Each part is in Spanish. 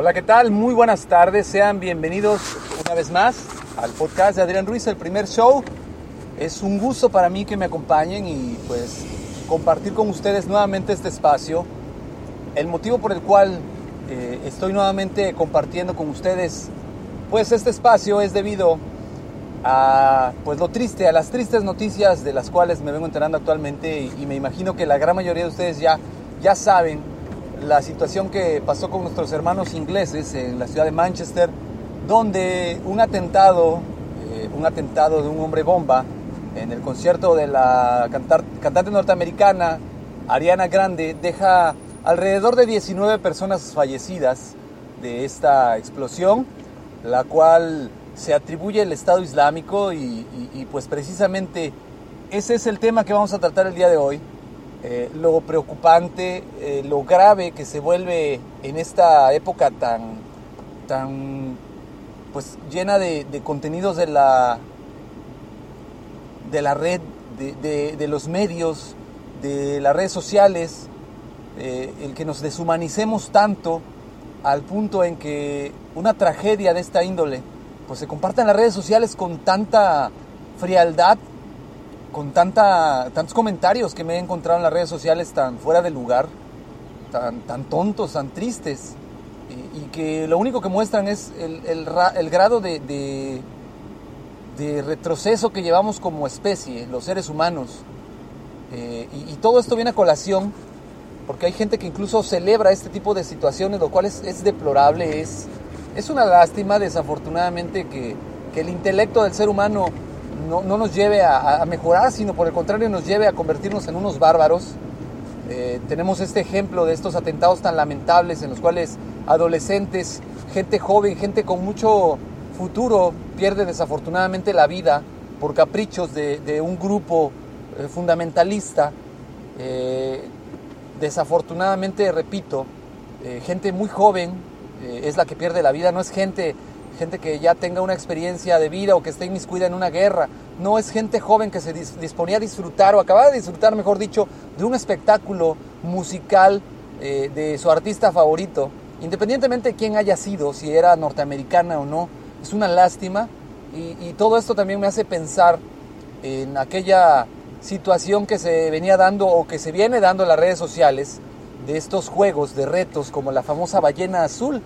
Hola, ¿qué tal? Muy buenas tardes. Sean bienvenidos una vez más al podcast de Adrián Ruiz, el primer show. Es un gusto para mí que me acompañen y pues compartir con ustedes nuevamente este espacio. El motivo por el cual eh, estoy nuevamente compartiendo con ustedes pues este espacio es debido a pues lo triste, a las tristes noticias de las cuales me vengo enterando actualmente y, y me imagino que la gran mayoría de ustedes ya, ya saben la situación que pasó con nuestros hermanos ingleses en la ciudad de Manchester, donde un atentado, eh, un atentado de un hombre bomba en el concierto de la cantante norteamericana Ariana Grande deja alrededor de 19 personas fallecidas de esta explosión, la cual se atribuye el Estado Islámico y pues precisamente ese es el tema que vamos a tratar el día de hoy. Eh, lo preocupante, eh, lo grave que se vuelve en esta época tan, tan pues llena de, contenidos de la, de la red, de, los medios, de las redes sociales, eh, el que nos deshumanicemos tanto al punto en que una tragedia de esta índole pues se comparta en las redes sociales con tanta frialdad con tanta, tantos comentarios que me he encontrado en las redes sociales tan fuera de lugar, tan, tan tontos, tan tristes, y, y, que lo único que muestran es el, el, el grado de, de, de, retroceso que llevamos como especie, los seres humanos. Eh, y, y, todo esto viene a colación porque hay gente que incluso celebra este tipo de situaciones, lo cual es, es deplorable, es, es una lástima desafortunadamente que, que el intelecto del ser humano no, no nos lleve a, mejorar, sino por el contrario nos lleve a convertirnos en unos bárbaros. Eh, tenemos este ejemplo de estos atentados tan lamentables en los cuales adolescentes, gente joven, gente con mucho futuro pierde desafortunadamente la vida por caprichos de, un grupo eh, fundamentalista. Eh, desafortunadamente, repito, gente muy joven es la que pierde la vida, no es gente gente que ya tenga una experiencia de vida o que esté inmiscuida en una guerra. No es gente joven que se dis disponía a disfrutar o acaba de disfrutar, mejor dicho, de un espectáculo musical eh, de su artista favorito, independientemente de quién haya sido, si era norteamericana o no. Es una lástima y todo esto también me hace pensar en aquella situación que se venía dando o que se viene dando en las redes sociales de estos juegos de retos como la famosa ballena azul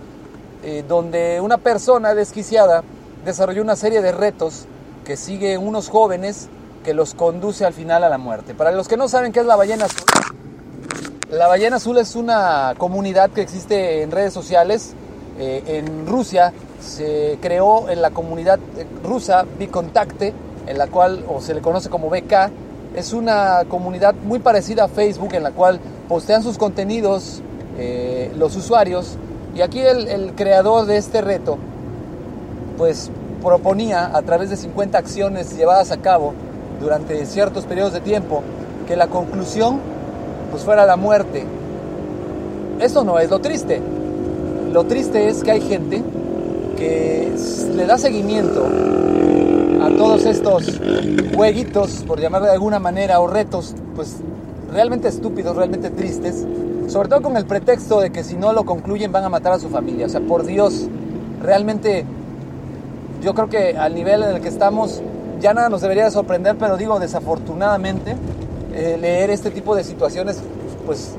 eh, donde una persona desquiciada desarrolló una serie de retos que sigue unos jóvenes que los conduce al final a la muerte. Para los que no saben qué es la ballena azul, la ballena azul es una comunidad que existe en redes sociales. Eh, en Rusia se creó en la comunidad rusa Bicontacte, en la cual, o se le conoce como BK, es una comunidad muy parecida a Facebook en la cual postean sus contenidos eh, los usuarios y aquí el, creador de este reto, pues proponía a través de 50 acciones llevadas a cabo durante ciertos periodos de tiempo, que la conclusión pues fuera la muerte. Esto no es lo triste. Lo triste es que hay gente que le da seguimiento a todos estos jueguitos, por llamarlo de alguna manera, o retos, pues realmente estúpidos, realmente tristes, sobre todo con el pretexto de que si no lo concluyen van a matar a su familia. O sea, por Dios, realmente yo creo que al nivel en el que estamos ya nada nos debería de sorprender, pero digo, desafortunadamente, eh, leer este tipo de situaciones pues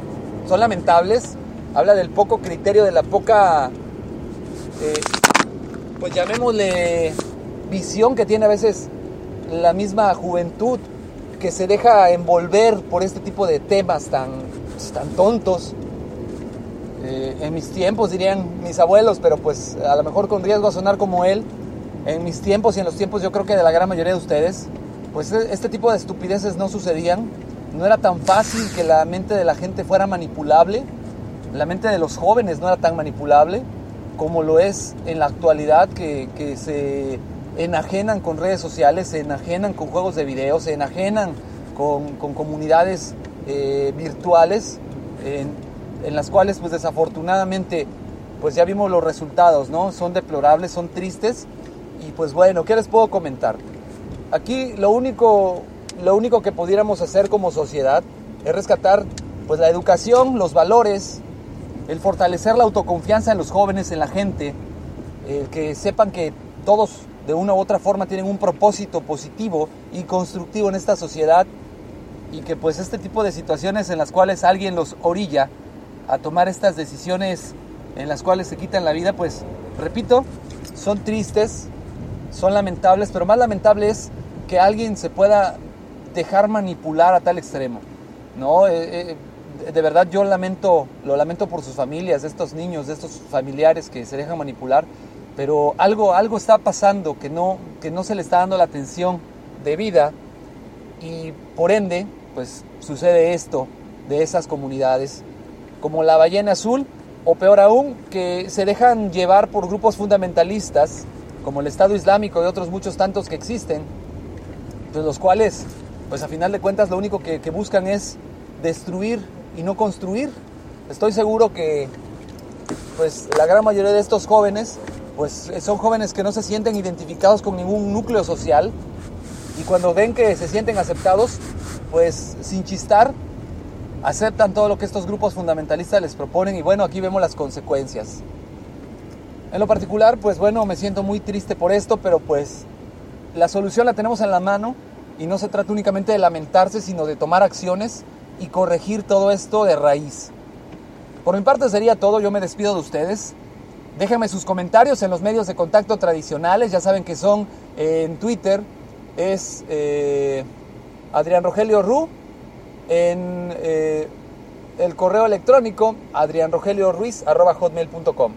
son lamentables. Habla del poco criterio, de la poca, eh, pues llamémosle visión que tiene a veces la misma juventud que se deja envolver por este tipo de temas tan tan tontos. Eh, en mis tiempos dirían mis abuelos, pero pues a lo mejor con riesgo a sonar como él. En mis tiempos y en los tiempos yo creo que de la gran mayoría de ustedes, pues este tipo de estupideces no sucedían. No era tan fácil que la mente de la gente fuera manipulable. La mente de los jóvenes no era tan manipulable. como lo es en la actualidad, que, que se enajenan con redes sociales, se enajenan con juegos de video, se enajenan con, con comunidades eh, virtuales en, las cuales pues desafortunadamente pues ya vimos los resultados, ¿no? Son deplorables, son tristes y pues bueno, ¿qué les puedo comentar? Aquí lo único, lo único que pudiéramos hacer como sociedad es rescatar pues la educación, los valores, el fortalecer la autoconfianza en los jóvenes, en la gente, el que sepan que todos de una u otra forma tienen un propósito positivo y constructivo en esta sociedad y que pues este tipo de situaciones en las cuales alguien los orilla a tomar estas decisiones en las cuales se quitan la vida, pues repito, son tristes, son lamentables, pero más lamentable es que alguien se pueda dejar manipular a tal extremo. No, eh, eh, de verdad yo lamento, lo lamento por sus familias, de estos niños, de estos familiares que se dejan manipular, pero algo, algo está pasando que no, que no se le está dando la atención debida y por ende, pues sucede esto de esas comunidades, como la ballena azul, o peor aún, que se dejan llevar por grupos fundamentalistas, como el Estado Islámico y otros muchos tantos que existen, pues los cuales, pues a final de cuentas lo único que buscan es destruir y no construir. Estoy seguro que pues la gran mayoría de estos jóvenes pues son jóvenes que no se sienten identificados con ningún núcleo social y cuando ven que se sienten aceptados, pues sin chistar, aceptan todo lo que estos grupos fundamentalistas les proponen y bueno, aquí vemos las consecuencias. En lo particular, pues bueno, me siento muy triste por esto, pero pues la solución la tenemos en la mano y no se trata únicamente de lamentarse, sino de tomar acciones y corregir todo esto de raíz. Por mi parte sería todo, yo me despido de ustedes. Déjenme sus comentarios en los medios de contacto tradicionales, ya saben que son eh, en Twitter, es eh, Adrián Rogelio Ru, en eh, el correo electrónico adrianrogelioruiz.com.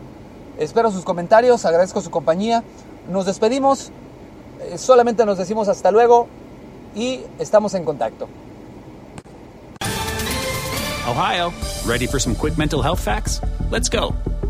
Espero sus comentarios, agradezco su compañía. Nos despedimos, eh, solamente nos decimos hasta luego y estamos en contacto. Ohio, ready for some quick mental health facts? Let's go.